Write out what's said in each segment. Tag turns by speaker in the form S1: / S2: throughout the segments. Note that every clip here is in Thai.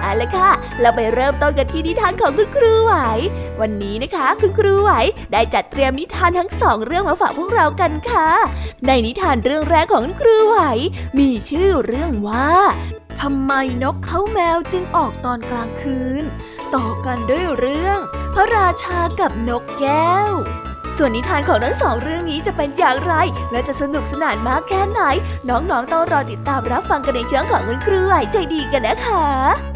S1: เอาละค่ะ เราไปเริ่มต้นกันที่นิทานของคุณครูไหว วันนี้นะคะ คุณครูไหวได้จัดเตรียมนิทานทั้งสองเรื่องมาฝากพวกเรากันค่ะ ในนิทานเรื่องแรกของคุณครูไหว มีชื่อเรื่องว่าทำไมนกเขาแมวจึงออกตอนกลางคืน ต่อกันด้วยเรื่อง พระราชากับนกแก้วส่วนนิทานของทั้งสองเรื่องนี้จะเป็นอย่างไร และจะสนุกสนานมากแค่ไหน น้องๆต้องรอติดตามรับฟังกันในช่วงของคุณครูไหวใจดีกันนะคะ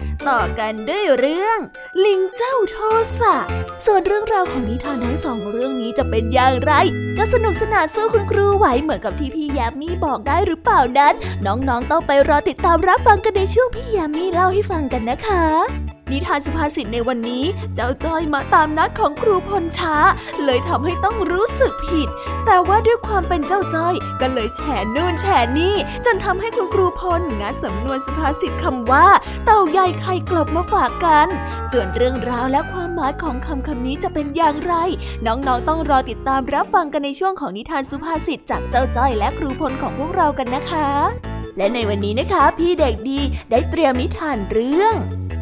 S1: ต่อกันด้วยเรื่อง ลิงเจ้าโทสะ ส่วนเรื่องราวของนิทานทั้งสองเรื่องนี้จะเป็นอย่างไร จะสนุกสนานสู้คุณครูไหวเหมือนกับที่พี่ยามีบอกได้หรือเปล่านั้น น้องๆต้องไปรอติดตามรับฟังกันในช่วงพี่ยามีเล่าให้ฟังกันนะคะ นิทานสุภาษิตในวันนี้เจ้าจ้อยมาตามนัดของครูพลช้า เลยทำให้ต้องรู้สึกผิด แต่ว่าด้วยความเป็นเจ้าจ้อยก็เลยแฉนู่นแฉนี่ จนทำให้คุณครูพลนัดสำนวนสุภาษิตคำว่า เต่าใหญ่ไข่กลบมาฝากกัน ส่วนเรื่องราวและความหมายของคำคำนี้จะเป็นอย่างไร น้องๆต้องรอติดตามรับฟังกันในช่วงของนิทานสุภาษิตจากเจ้าจ้อยและครูพลของพวกเรากันนะคะและในวันนี้นะคะ พี่เด็กดีได้เตรียมนิทานเรื่อง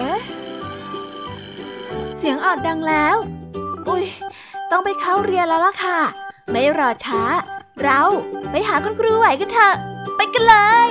S1: เอ๊ะ เสียงออดดังแล้ว อุ้ย ต้องไปเข้าเรียนแล้วล่ะค่ะ ไม่รอช้า เราไปหาคุณครูไหวกันเถอะ ไปกันเลย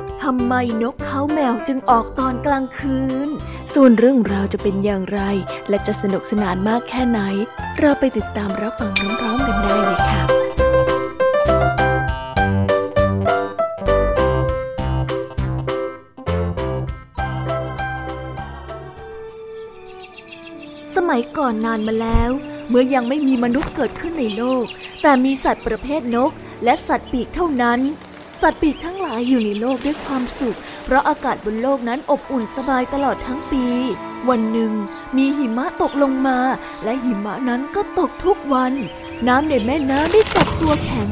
S1: ทำไมนกเขาแมวจึงออกตอนกลางคืน ส่วนเรื่องราวจะเป็นอย่างไร และจะสนุกสนานมากแค่ไหน เราไปติดตามรับฟังพร้อมๆกันได้เลยค่ะสมัยก่อนนานมาแล้ว เมื่อยังไม่มีมนุษย์เกิดขึ้นในโลก แต่มีสัตว์ประเภทนก และสัตว์ปีกเท่านั้น สัตว์ปีกทั้งหลายอยู่ในโลกด้วยความสุข เพราะอากาศบนโลกนั้นอบอุ่นสบายตลอดทั้งปี วันหนึ่ง มีหิมะตกลงมา และหิมะนั้นก็ตกทุกวัน น้ำในแม่น้ำได้จับตัวแข็ง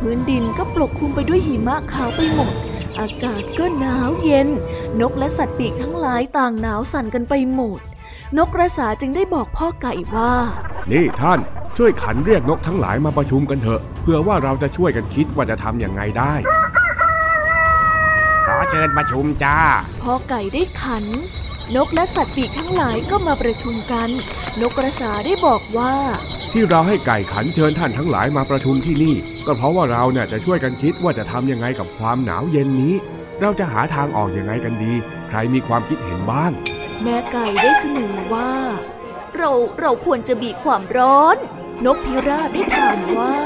S1: พื้นดินก็ปกคลุมไปด้วยหิมะขาวไปหมด อากาศก็หนาวเย็น นกและสัตว์ปีกทั้งหลายต่างหนาวสั่นกันไปหมด นกกระสาจึงได้บอกพ่อไก่ว่า
S2: นี่ท่านช่วยขันเรียกนกทั้งหลายมาประชุมกันเถอะเพื่อว่าเราจะช่วยกันคิดว่าจะทำอย่างไงได้
S3: เชิญประชุมจ้า
S1: พ่อไก่ได้ขัน นกและสัตว์ปีกทั้งหลายก็มาประชุมกัน นกกระสาได้บอกว่า
S2: ที่เราให้ไก่ขันเชิญท่านทั้งหลายมาประชุมที่นี่ ก็เพราะว่าเราเนี่ยจะช่วยกันคิดว่าจะทำยังไงกับความหนาวเย็นนี้ เราจะหาทางออกยังไงกันดี ใครมีความคิดเห็นบ้าง
S1: แม่ไก่ได้เสนอว่า เราเราควรจะบีความร้อน นกพิราบได้ถามว่า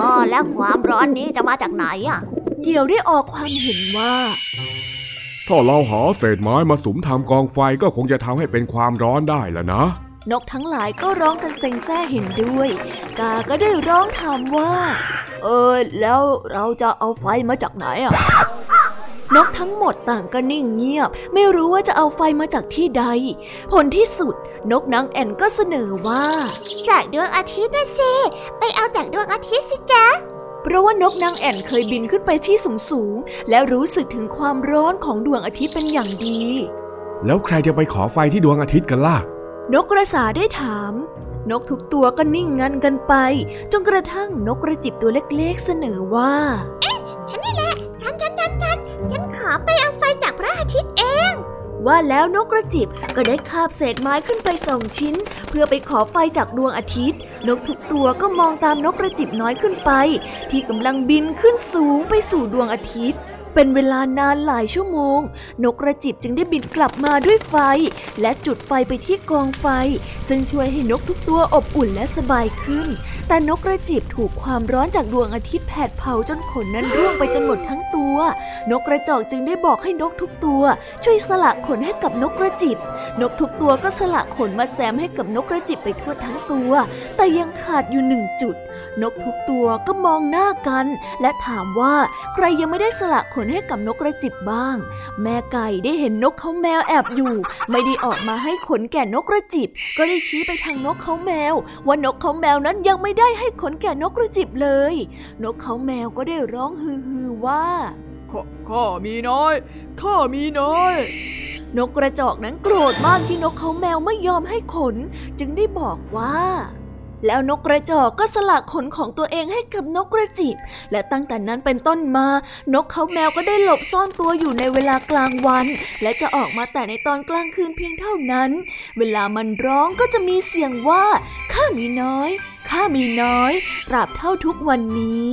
S4: อ๋อแล้วความร้อนนี้จะมาจากไหนอะ
S1: เหยี่ยวได้ออกความเห็นว่า
S2: ถ้าเราหาเศษไม้มาสุมทำกองไฟก็คงจะทำให้เป็นความร้อนได้แล้วนะ
S1: นกทั้งหลายก็ร้องกันเซ็งแซ่เห็นด้วย กาก็ได้ร้องถามว่า เออ แล้วเราจะเอาไฟมาจากไหนอะนกทั้งหมดต่างก็นิ่งเงียบ ไม่รู้ว่าจะเอาไฟมาจากที่ใด ผลที่สุด นกนางแอ่นก็เสนอว่า
S4: จากดวงอาทิตย์นะสิ ไปเอาจากดวงอาทิตย์สิจ๊ะ
S1: เพราะว่านกนางแอ่นเคยบินขึ้นไปที่สูงสูงๆและรู้สึกถึงความร้อนของดวงอาทิตย์เป็นอย่างดี
S2: แล้วใครจะไปขอไฟที่ดวงอาทิตย์กันล่ะ
S1: นกกระสาได้ถาม นกทุกตัวก็นิ่งงันกันไป จนกระทั่งนกกระจิบตัวเล็กๆเสนอว่า
S4: ฉันนี่แหละ ฉันฉันฉันฉันฉันขอไปเอาไฟจากพระอาทิตย์เอง
S1: ว่าแล้วนกกระจิบก็ได้คาบเศษไม้ขึ้นไปสองชิ้น เพื่อไปขอไฟจากดวงอาทิตย์ นกทุกตัวก็มองตามนกกระจิบน้อยขึ้นไป ที่กำลังบินขึ้นสูงไปสู่ดวงอาทิตย์ เป็นเวลานานหลายชั่วโมง นกกระจิบจึงได้บินกลับมาด้วยไฟ และจุดไฟไปที่กองไฟ ซึ่งช่วยให้นกทุกตัวอบอุ่นและสบายขึ้น แต่นกกระจิบถูกความร้อนจากดวงอาทิตย์แผดเผาจนขนนั้นร่วงไปจนหมดทั้งตัว นกกระจอกจึงได้บอกให้นกทุกตัว ช่วยสละขนให้กับนกกระจิบ นกทุกตัวก็สละขนมาแซมให้กับนกกระจิบไปทั่วทั้งตัว แต่ยังขาดอยู่หนึ่งจุด นกทุกตัวก็มองหน้ากัน และถามว่าใครยังไม่ได้สละขนให้กับนกกระจิบบ้าง แม่ไก่ได้เห็นนกเขาแมวแอบอยู่ ไม่ได้ออกมาให้ขนแก่นกกระจิบ ก็ได้ชี้ไปทางนกเขาแมว ว่านกเขาแมวนั้นยังไม่ได้ให้ขนแก่นกกระจิบเลย นกเขาแมวก็ได้ร้องฮือฮือว่า
S5: ข้าข้ามีน้อยข้ามีน้อย
S1: นกกระจอกนั้นโกรธมากที่นกเขาแมวไม่ยอมให้ขน จึงได้บอกว่า แล้วนกกระจอกก็สละขนของตัวเองให้กับนกกระจิบ และตั้งแต่นั้นเป็นต้นมา นกเขาแมวก็ได้หลบซ่อนตัวอยู่ในเวลากลางวัน และจะออกมาแต่ในตอนกลางคืนเพียงเท่านั้น เวลามันร้องก็จะมีเสียงว่า ข้ามีน้อย ข้ามีน้อยตราบเท่าทุกวันนี้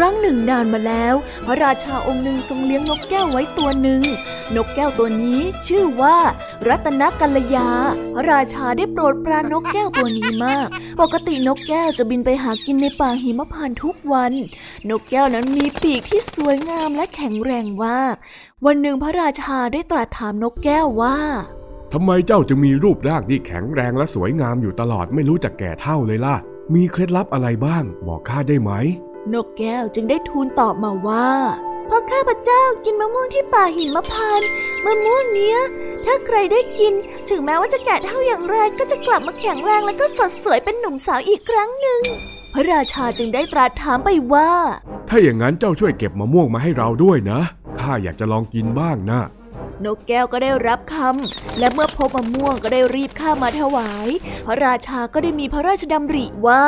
S1: ครั้งหนึ่งนานมาแล้ว พระราชาองค์หนึ่งทรงเลี้ยงนกแก้วไว้ตัวหนึ่ง นกแก้วตัวนี้ชื่อว่า รัตนกัลยา พระราชาได้โปรดปรานนกแก้วตัวนี้มาก ปกตินกแก้วจะบินไปหากินในป่าหิมพานต์ทุกวัน นกแก้วนั้นมีปีกที่สวยงามและแข็งแรงมาก วันหนึ่งพระราชาได้ตรัสถามนกแก้วว่า
S2: ทำไมเจ้าจึงมีรูปร่างที่แข็งแรงและสวยงามอยู่ตลอดไม่รู้จักแก่เท่าเลยล่ะ มีเคล็ดลับอะไรบ้าง บอกข้าได้ไหม
S1: นกแก้วจึงได้ทูลตอบมาว่าเพราะข้าพเจ้ากินมะม่วงที่ป่าหิมพานต์มะม่วงเนี้ย ถ้าใครได้กิน ถึงแม้ว่าจะแก่เท่าอย่างไรก็จะกลับมาแข็งแรงแล้วก็สดสวยเป็นหนุ่มสาวอีกครั้งหนึ่งพระราชาจึงได้ตรัสถามไปว่า
S2: ถ้าอย่างนั้นเจ้าช่วยเก็บมะม่วงมาให้เราด้วยนะข้าอยากจะลองกินบ้างนะ
S1: นกแก้วก็ได้รับคำ และเมื่อพบมะม่วงก็ได้รีบข้ามาถวาย พระราชาก็ได้มีพระราชดำริว่า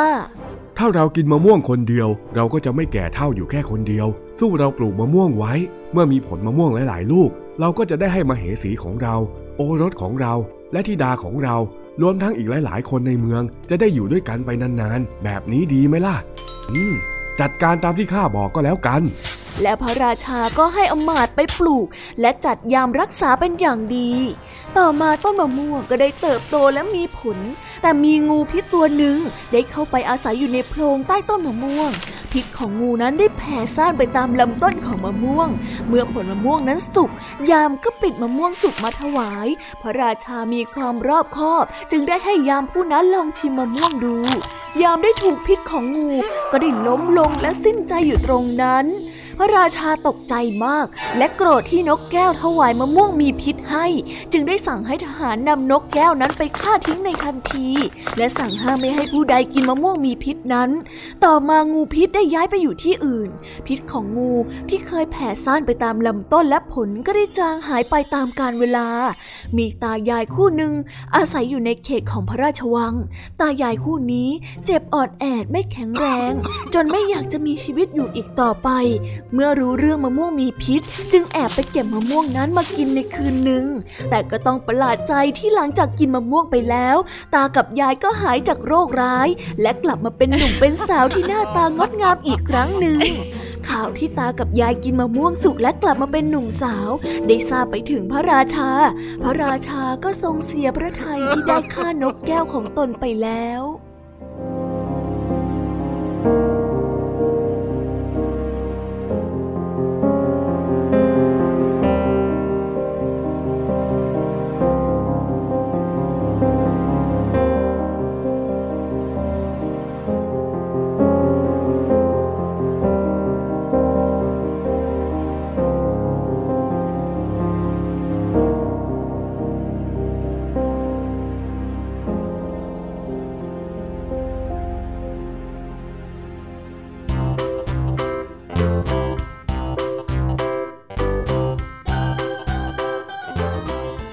S2: ถ้าเรากินมะม่วงคนเดียว เราก็จะไม่แก่เท่าอยู่แค่คนเดียว สู้เราปลูกมะม่วงไว้ เมื่อมีผลมะม่วงหลายๆ ลูก เราก็จะได้ให้มเหสีของเรา โอรสของเรา และธิดาของเรา รวมทั้งอีกหลาย ๆ คนในเมือง จะได้อยู่ด้วยกันไปนานๆ แบบนี้ดีไหมล่ะ อืม จัดการตามที่ข้าบอกก็แล้วกัน
S1: และพระราชาก็ให้อมาตไปปลูก และจัดยามรักษาเป็นอย่างดี ต่อมาต้นมะม่วงก็ได้เติบโตและมีผล แต่มีงูพิษตัวหนึ่งได้เข้าไปอาศัยอยู่ในโพรงใต้ต้นมะม่วง พิษของงูนั้นได้แผ่ซ่านไปตามลำต้นของมะม่วง เมื่อผลมะม่วงนั้นสุก ยามก็ปิดมะม่วงสุกมาถวาย พระราชามีความรอบคอบ จึงได้ให้ยามผู้นั้นลองชิมมะม่วงดู ยามได้ถูกพิษของงู ก็ได้ล้มลงและสิ้นใจอยู่ตรงนั้น ระราชาตกใจมาก และโกรธที่นกแก้วถวายมะม่วงมีพิษให้ จึงได้สั่งให้ทหารนำนกแก้วนั้นไปฆ่าทิ้งในทันที และสั่งห้ามไม่ให้ผู้ใดกินมะม่วงมีพิษนั้น ต่อมางูพิษได้ย้ายไปอยู่ที่อื่น พิษของงูที่เคยแผ่ซ่านไปตามลำต้นและผลก็ได้จางหายไปตามกาลเวลา มีตายายคู่หนึ่งอาศัยอยู่ในเขตของพระราชวัง ตายายคู่นี้เจ็บออดแอดไม่แข็งแรง จนไม่อยากจะมีชีวิตอยู่อีกต่อไปเมื่อรู้เรื่องมะม่วงมีพิษ จึงแอบไปเก็บมะม่วงนั้นมากินในคืนหนึ่ง แต่ก็ต้องประหลาดใจที่หลังจากกินมะม่วงไปแล้ว ตากับยายก็หายจากโรคร้าย และกลับมาเป็นหนุ่มเป็นสาวที่หน้าตางดงามอีกครั้งหนึ่งข่าวที่ตากับยายกินมะม่วงสุกและกลับมาเป็นหนุ่มสาว ได้ทราบไปถึงพระราชา พระราชาก็ทรงเสียพระทัยที่ได้ฆ่านกแก้วของตนไปแล้ว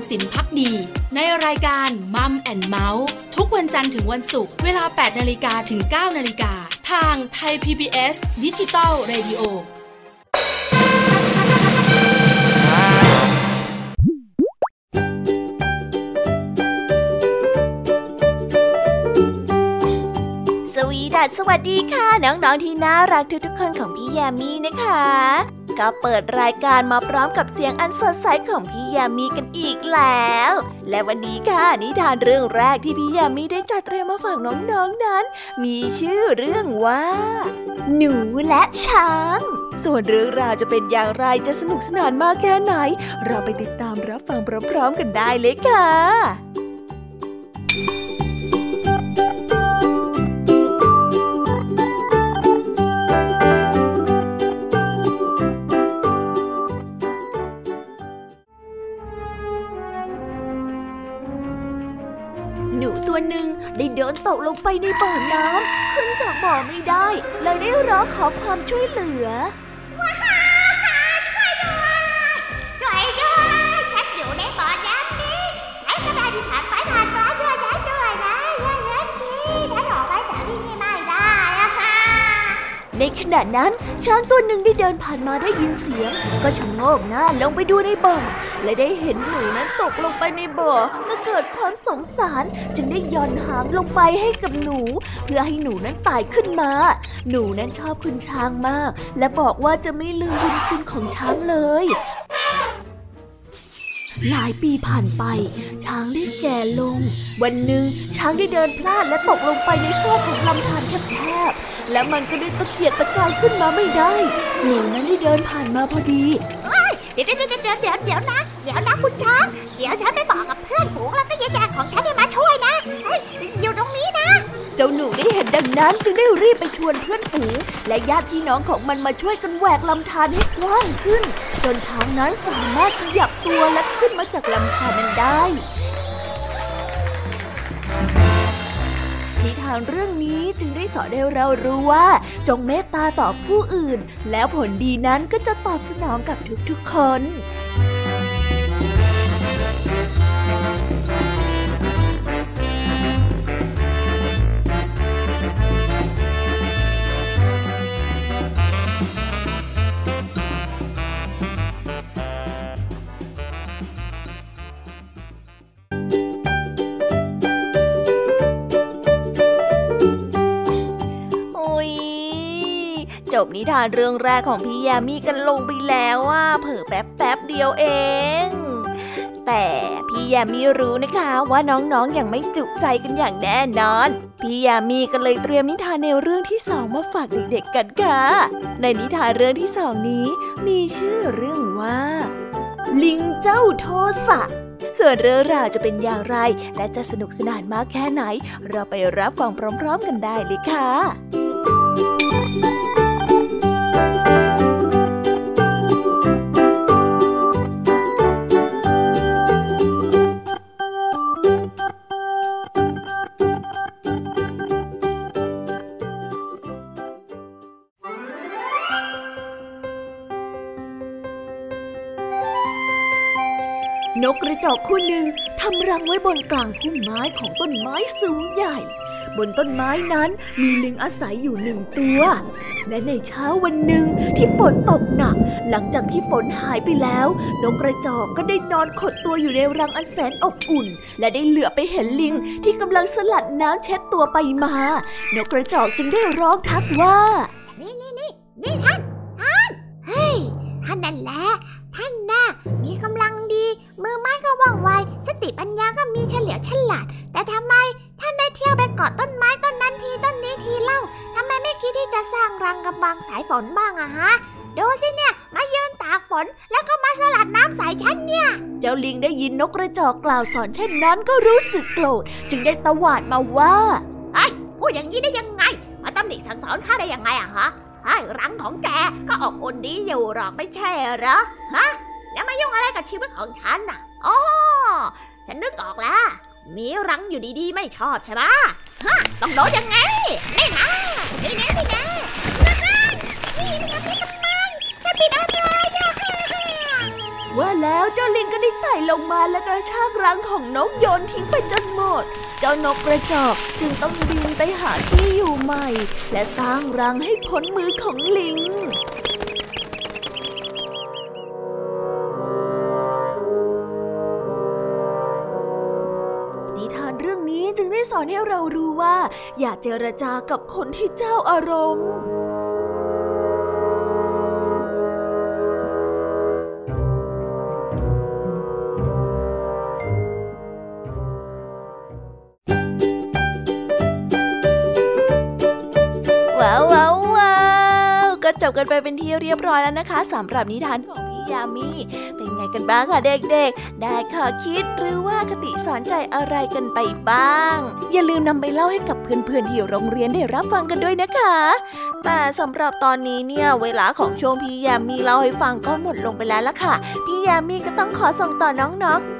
S4: สั
S6: สิธรสินพักดี ในรายการมัมแอนเมาส์ทุกวันจันทร์ถึงวันศุกร์เวลา 8 นาฬิกาถึง 9 นาฬิกาทางไทย PBS ดิจิตอล Radio
S1: สวัสวัสดีค่ะ น้องๆที่น่ารักทุกๆคนของพี่ยามีนะคะ ก็เปิดรายการมาพร้อมกับเสียงอันสดใสของพี่ยามีกันอีกแล้ว และวันนี้ค่ะนิทานเรื่องแรกที่พี่ยามีได้จัดเตรียมมาฝากน้องๆนนั้น มีชื่อเรื่องว่า หนูและช้างส่วนเรื่องราวจะเป็นอย่างไรจะสนุกสนานมากแค่ไหน เราไปติดตามรับฟังพร้อมๆกันได้เลยค่ะ ตกลงไปในบ่อน้ำขึ้นจากบ่อไม่ได้ เลยได้ร้องขอความช่วยเหลือ
S4: ใน
S1: ขณะนั้นช้างตัวหนึ่งได้เดินผ่านมาได้ยินเสียง ก็ชะโงกหน้าลงไปดูในบ่อ และได้เห็นหนูนั้นตกลงไปในบ่อ ก็เกิดความสงสาร จึงได้ย่อนหางลงไปให้กับหนู เพื่อให้หนูนั้นตายขึ้นมา หนูนั้นชอบคุณช้างมาก และบอกว่าจะไม่ลืมบุญคุณของช้างเลยหลายปีผ่านไป ช้างได้แก่ลง วันหนึ่งช้างได้เดินพลาดและตกลงไปในโซ่ของลำธารแคบ และมันก็ได้ตะเกียกตะกายขึ้นมาไม่ได้หนูนั้นได้เดินผ่านมาพอดี
S4: เดี๋ยวเดี๋ยวเดี๋ยวเดี๋ยวเดี๋ยวเดี๋ยวนะ เดี๋ยวนะคุณช้างเดี๋ยวฉันไปบอกกับเพื่อนฝูงแล้วก็ญาติๆของฉันให้มาช่วยนะเฮ้ยอยู่ตรงนี้นะ
S1: เจ้าหนูได้เห็นดังนั้นจึงได้รีบไปชวนเพื่อนฝูงและญาติพี่น้องของมันมาช่วยกันแหวกลำธารให้กว้างขึ้น จนช้างนั้นสามารถขยับตัวและขึ้นมาจากลำธารนั้นได้ นิทานเรื่องนี้จึงได้สอนให้เรารู้ว่า จงเมตตาต่อผู้อื่น แล้วผลดีนั้นก็จะตอบสนองกับทุกๆคน นิทานเรื่องแรกของพี่ยามีกันลงไปแล้วว่าเผอแป๊บแป๊บเดียวเอง แต่พี่ยามีรู้นะคะว่าน้องๆออย่างไม่จุใจกันอย่างแน่นอน พี่ยามีก็เลยเตรียมนิทานแนวเรื่องที่สองมาฝากเด็กๆกันค่ะ ในนิทานเรื่องที่สองนี้ มีชื่อเรื่องว่า ลิงเจ้าโทสะส่วนเรื่องราวจะเป็นอย่างไร และจะสนุกสนานมากแค่ไหน เราไปรับฟังพร้อม ๆ กันได้เลยค่ะ จอกคู่หนึ่งทำรังไว้บนกลางพุ่มไม้ของต้นไม้สูงใหญ่ บนต้นไม้นั้นมีลิงอาศัยอยู่หนึ่งตัว และในเช้าวันหนึ่งที่ฝนตกหนัก หลังจากที่ฝนหายไปแล้วนกกระจอกก็ได้นอนขดตัวอยู่ในรังอันแสนอบอุ่น และได้เหลือไปเห็นลิงที่กำลังสลัดน้ำเช็ดตัวไปมา นกกระจอกจึงได้ร้องทักว่า
S4: นี่นี่นี่นี่ท่านท่านเฮ้ยท่านนั่นแหละท่านน่ะ ว่องไว สติปัญญาก็มีเฉลียวฉลาด แต่ทำไมท่านได้เที่ยวไปเกาะต้นไม้ต้นนั้นทีต้นนี้ทีเล่าทำไมไม่คิดที่จะสร้างรังกำบังสายฝนบ้างอะฮะดูสิเนี่ยมายืนตากฝนแล้วก็มาสลัดน้ำใส่ฉันเนี่ย
S1: เจ้าลิงได้ยินนกกระจอกกล่าวสอนเช่นนั้นก็รู้สึกโกรธ จึงได้ตวาดมาว่า
S4: พูดอย่างนี้ได้ยังไง มาตำหนิสั่งสอนข้าได้ยังไงอะฮะไอ้รังของแกก็อบอุ่นดีอยู่หรอกไม่ใช่เหรอฮะแล้วมายุ่งอะไรกับชีวิตของฉันน่ะ โอ้ฉันนึกออกแล้ว มีรังอยู่ดีๆ ไม่ชอบใช่ปะฮะต้องโดดยังไงไม่นะนี่แน่นี่แน่นี่ทำไมทำไมจะปิดอะไรอะ
S7: ว่าแล้วเจ้าลิงก็ได้ไต่ลงมาและกระชากรังของนกโยนทิ้งไปจนหมด เจ้านกกระจอกจึงต้องบินไปหาที่อยู่ใหม่ และสร้างรังให้พ้นมือของลิง สอนให้เรารู้ว่า อย่าเจรจากับคนที่เจ้าอารมณ์ว้าวว้าวก็จบกันไปเป็นที่เรียบร้อยแล้วนะคะสำหรับนิทานของ่ยามีเป็นไงกันบ้างคะเด็กๆ ได้ข้อคิดหรือว่าคติสอนใจอะไรกันไปบ้าง อย่าลืมนำไปเล่าให้กับเพื่อนๆที่โรงเรียนได้รับฟังกันด้วยนะคะแต่สำหรับตอนนี้เนี่ยเวลาของช่วงพี่ยามีเล่าให้ฟังก็หมดลงไปแล้วล่ะค่ะ พี่ยามีก็ต้องขอส่งต่อน้องๆ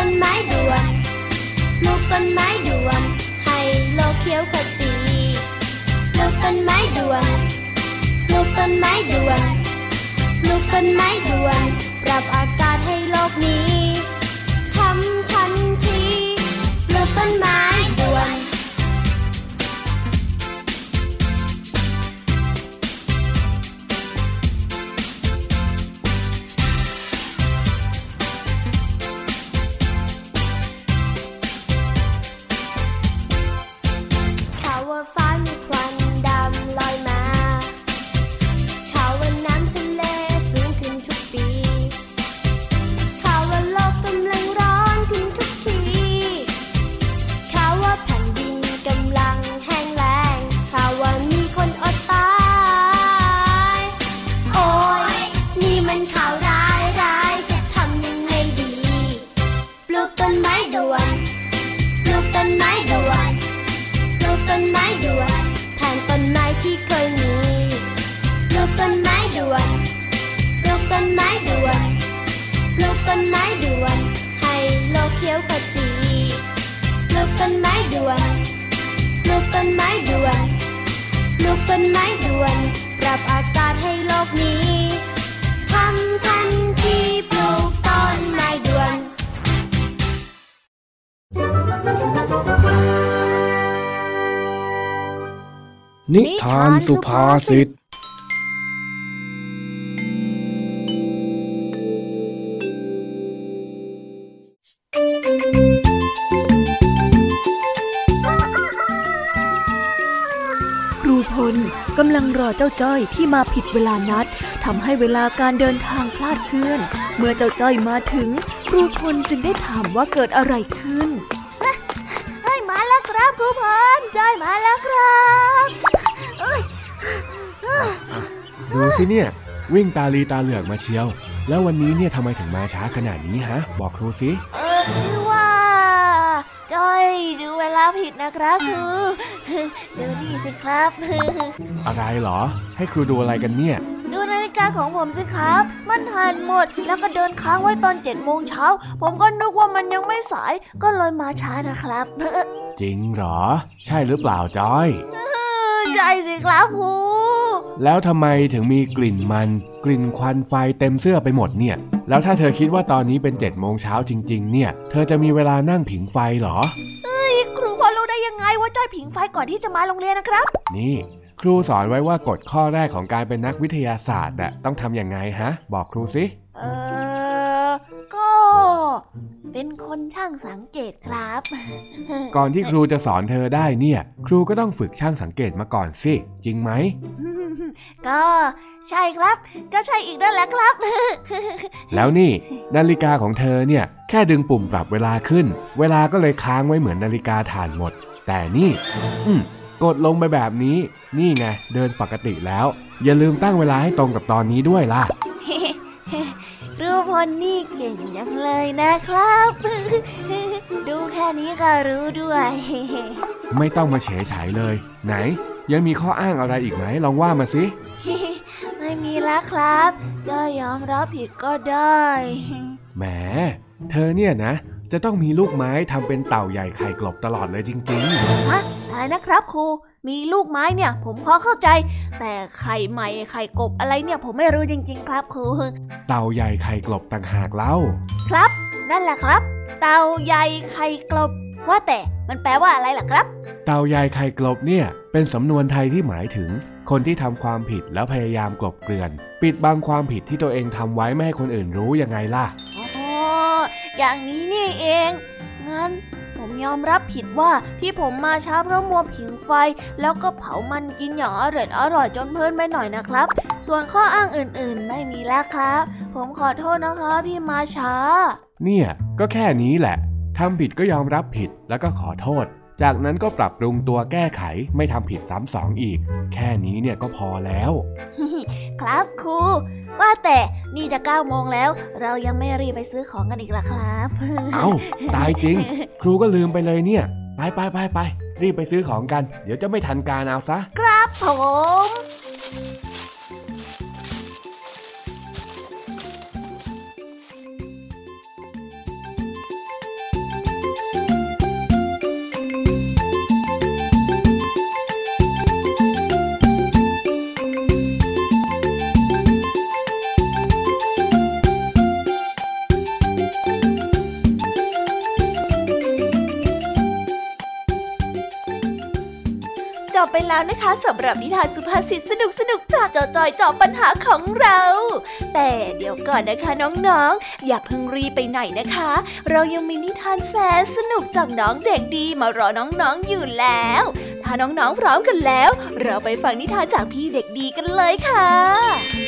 S8: ต้นไม้ด่วนลูกต้นไม้ด่วน ให้โลกเขียวขจีลูกต้นไม้ด่วนลูกต้นไม้ด่วนลูกต้นไม้ด่วน ปรับอากาศให้โลกนี้ สุ
S2: ภาษิต
S1: ครูพลกำลังรอเจ้าจ้อยที่มาผิดเวลานัดทำให้เวลาการเดินทางคลาดเคลื่อน เมื่อเจ้าจ้อยมาถึง ครูพลจึงได้ถามว่าเกิดอะไรขึ้นเฮ้ยมาแล้วครับครูพลจ้อยมาแล้วครับ
S2: ดูสิเนี่ย วิ่งตาลีตาเหลือกมาเชียว แล้ววันนี้เนี่ยทำไมถึงมาช้าขนาดนี้ฮะ บอกครูสิ
S1: เออคือว่าจ้อยดูเวลาผิดนะครับครูดูนี่สิครับ
S2: อะไรเหรอ ให้ครูดูอะไรกันเนี่ย
S1: ดูนาฬิกาของผมสิครับ มันหันหมด แล้วก็เดินค้างไว้ตอนเจ็ดโมงเช้า ผมก็นึกว่ามันยังไม่สาย ก็เลยมาช้านะครับ
S2: จริงเหรอ ใช่หรือเปล่าจอย
S1: ใช่สิครับครู
S2: แล้วทำไมถึงมีกลิ่นมัน กลิ่นควันไฟเต็มเสื้อไปหมดเนี่ย แล้วถ้าเธอคิดว่าตอนนี้เป็น7จ็ดโมงเช้าจริง ๆ เนี่ย เธอจะมีเวลานั่งผิงไฟเหรอ
S1: ครูพอรู้ได้ยังไงว่าจ้อยผิงไฟก่อนที่จะมาโรงเรียนนะครับ
S2: นี่ ครูสอนไว้ว่ากฎข้อแรกของการเป็นนักวิทยาศาสตร์น่ะต้องทำยังไงฮะ บอกครูสิ
S1: เออก็ เป็นคนช่างสังเกตครับ
S2: ก่อนที่ครูจะสอนเธอได้เนี่ย ครูก็ต้องฝึกช่างสังเกตมาก่อนสิ จริงไหม
S1: ก็ใช่ครับ ก็ใช่อีกนั่นแหละครับ
S2: แล้วนี่ นาฬิกาของเธอเนี่ย แค่ดึงปุ่มปรับเวลาขึ้น เวลาก็เลยค้างไว้เหมือนนาฬิกาถ่านหมด แต่นี่ อืมกดลงไปแบบนี้ นี่ไงเดินปกติแล้ว อย่าลืมตั้งเวลาให้ตรงกับตอนนี้ด้วยล่ะ
S1: รูพลนี่เก่งจังเลยนะครับ ดูแค่นี้ก็รู้ด้วย
S2: ไม่ต้องมาเฉยฉายเลย ไหน ยังมีข้ออ้างอะไรอีกไหมลองว่ามาสิ
S1: ไม่มีแล้วครับจะยอมรับผิดก็ได้
S2: แหมเธอเนี่ยนะ จะต้องมีลูกไม้ทำเป็นเต่าใหญ่ไข่กลบตลอดเลยจริง
S1: ฮะอะไรนะครับครู มีลูกไม้เนี่ยผมพอเข้าใจ แต่ไข่ใหม่ไข่กบอะไรเนี่ยผมไม่รู้จริง ๆ ครับครู
S2: ๆเต่าใหญ่ไข่กลบต่างหากเล่า
S1: ครับ นั่นแหละครับ เต่าใหญ่ไข่กลบ ว่าแต่มันแปลว่าอะไรล่ะครับ
S2: เต่าใยไข่กลบเนี่ย เป็นสำนวนไทยที่หมายถึง คนที่ทำความผิดแล้วพยายามกลบเกลื่อน ปิดบังความผิดที่ตัวเองทำไว้ไม่ให้คนอื่นรู้ยังไงล่ะ
S1: อ๋ออย่างนี้นี่เองงั้น ผมยอมรับผิดว่าที่ผมมาช้าเพราะมัวผิงไฟ แล้วก็เผามันกินอย่างอร่อยอร่อยจนเพลินไปหน่อยนะครับ ส่วนข้ออ้างอื่นๆ ไม่มีแล้วครับ ผมขอโทษนะครับที่มาช้า
S2: เนี่ยก็แค่นี้แหละทำผิดก็ยอมรับผิดแล้วก็ขอโทษ จากนั้นก็ปรับปรุงตัวแก้ไขไม่ทำผิดซ้ำสองอีก แค่นี้เนี่ยก็พอแล้ว
S1: ครับครู ว่าแต่นี่จะเก้าโมงแล้ว เรายังไม่รีบไปซื้อของกันอีกล่ะครับ
S2: เอ้าตายจริง ครูก็ลืมไปเลยเนี่ย ไปไปไปไปรีบไปซื้อของกัน เดี๋ยวจะไม่ทันการเอาซะ
S1: ครับผม แล้วนะคะสำหรับนิทานสุภาษิตสนุกสนุกจากจอจอยจอบปัญหาของเรา แต่เดี๋ยวก่อนนะคะน้องๆ อย่าเพิ่งรีไปไหนนะคะ เรายังมีนิทานแสนสนุกจากน้องเด็กดีมารอน้องๆอยู่แล้ว ถ้าน้องๆพร้อมกันแล้ว เราไปฟังนิทานจากพี่เด็กดีกันเลยค่ะ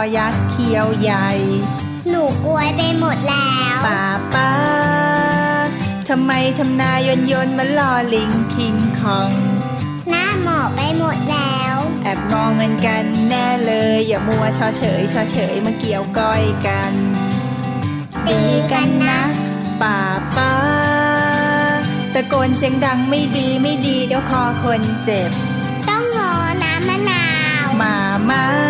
S9: ยอยักษ์เขียวใหญ่
S8: หนูกลัวไปหมดแล้ว
S9: ป้าป้าทำไมทำนายนยนมันลอลิงคิงคอง
S8: หน้าหมอบไปหมดแล้ว
S9: แอบมองเงินกันแน่เลย อย่ามัวชอเฉยชอเฉยมาเกี่ยวก้อยกัน
S8: ตีกันนะ
S9: ป้าป้าตะโกนเสียงดังไม่ดีไม่ดีเดี๋ยวคอคนเจ็บ
S8: ต้องงอน้ำมะนาว
S9: มามา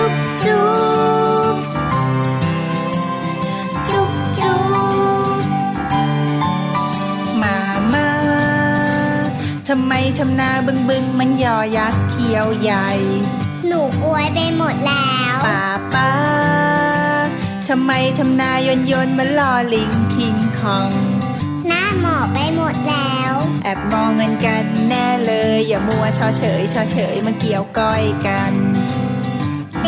S9: จุ๊บจุ๊บจุ๊บจุ๊บมามาทำไมทำนาบึงบึงมันยอยักษ์เขียวใหญ่
S8: หนูกลัวไปหมดแล้ว
S9: ป้าป้าทำไมทำนายนยนมันลอลิงคิงคอง
S8: หน้าหมอบไปหมดแล้ว
S9: แอบมองเงินกันแน่เลย อย่ามัวชอเฉยชอเฉยมาเกี่ยวก้อยกัน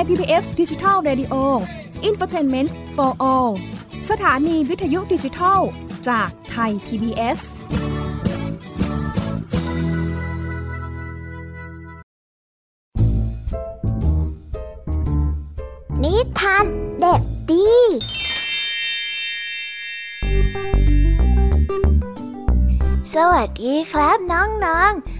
S10: ไทย PBS ดิจิทัล Radio Infotainment for All สถานีวิทยุดิจิทัล จากไทย PBS
S4: นิทานเด็กดี
S1: สวัสดีครับน้องๆ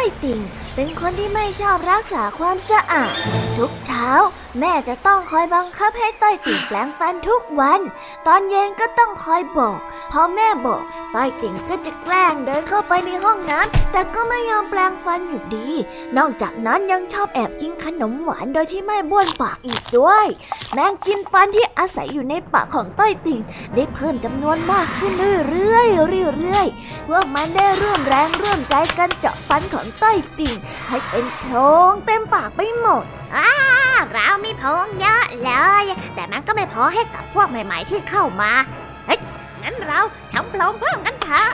S1: I think. เป็นคนที่ไม่ชอบรักษาความสะอาด ทุกเช้า แม่จะต้องคอยบังคับให้ต้อยติ่งแปลงฟันทุกวัน ตอนเย็นก็ต้องคอยบอก พอแม่บอกต้อยติ่งก็จะแกล้งเดินเข้าไปในห้องน้ำแต่ก็ไม่ยอมแปลงฟันอยู่ดี นอกจากนั้นยังชอบแอบกินขนมหวานโดยที่ไม่บ้วนปากอีกด้วย แมงกินฟันที่อาศัยอยู่ในปากของต้อยติ่งได้เพิ่มจำนวนมากขึ้นเรื่อยๆเรื่อยๆพวกมันได้ร่วมแรงร่วมใจกันเจาะฟันของต้อยติ่งให้เป็นโพรงเต็มปากไปหมด
S4: อ้าเรามีโพรงเยอะเลย แต่มันก็ไม่พอให้กับพวกใหม่ ๆ ที่เข้ามาเฮ้ยงั้นเราทำโพรงเพิ่มกันเถอะ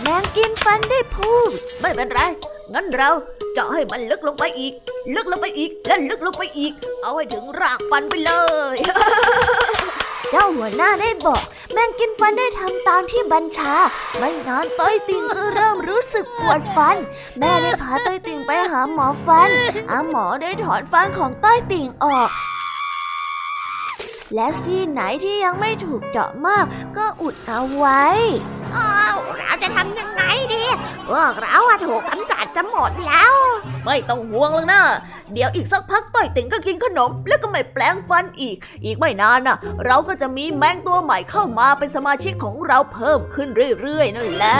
S1: แมงกินฟันได้พูด
S11: ไม่เป็นไร งั้นเราเจาะให้มันลึกลงไปอีก ลึกลงไปอีก และลึกลงไปอีก เอาให้ถึงรากฟันไปเลย
S1: เจ้าหัวหน้าได้บอก
S12: แมงกินฟันได้ทำตามที่บัญชา ไม่นานต้อยติงก็เริ่มรู้สึกปวดฟัน แม่ได้พาต้อยติงไปหาหมอฟันอาหมอได้ถอนฟันของต้อยติงออก และซี่ไหนที่ยังไม่ถูกเจาะมาก ก็อุดเอาไว้
S4: อ้าวเราจะทำยัง พวกเราอะถูกกำจัดจะหมดแล้ว
S1: ไม่ต้องห่วงหรอกนะ เดี๋ยวอีกสักพักต้อยติ่งก็กินขนม แล้วก็ไม่แปลงฟันอีก อีกไม่นานน่ะ เราก็จะมีแมงตัวใหม่เข้ามาเป็นสมาชิกของเราเพิ่มขึ้นเรื่อยๆนั่นแหละ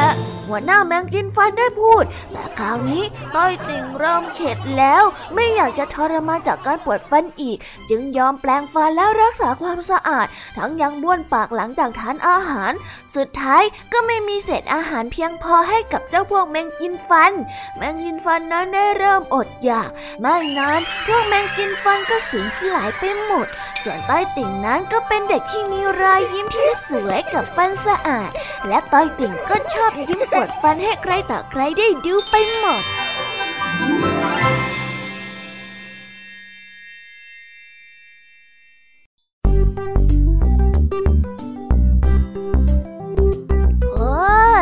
S12: หัวหน้าแมงกินฟันได้พูด แต่คราวนี้ต้อยติ่งเริ่มเข็ดแล้ว ไม่อยากจะทรมานจากการปวดฟันอีก จึงยอมแปลงฟันแล้วรักษาความสะอาด ทั้งยังบ้วนปากหลังจากทานอาหาร สุดท้ายก็ไม่มีเศษอาหารเพียงพอให้กับเจ้าพวกแมงกินฟัน แมงกินฟันนั้นได้เริ่มอดอยาก ไม่นานพวกแมงกินฟันก็สูญสลายไปหมด ส่วนต้อยติ่งนั้นก็เป็นเด็กที่มีรอยยิ้มที่สวยกับฟันสะอาด และต้อยติ่งก็ชอบยิ้มปวดฟันให้ใครต่อใครได้ดูไปหมด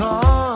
S12: อ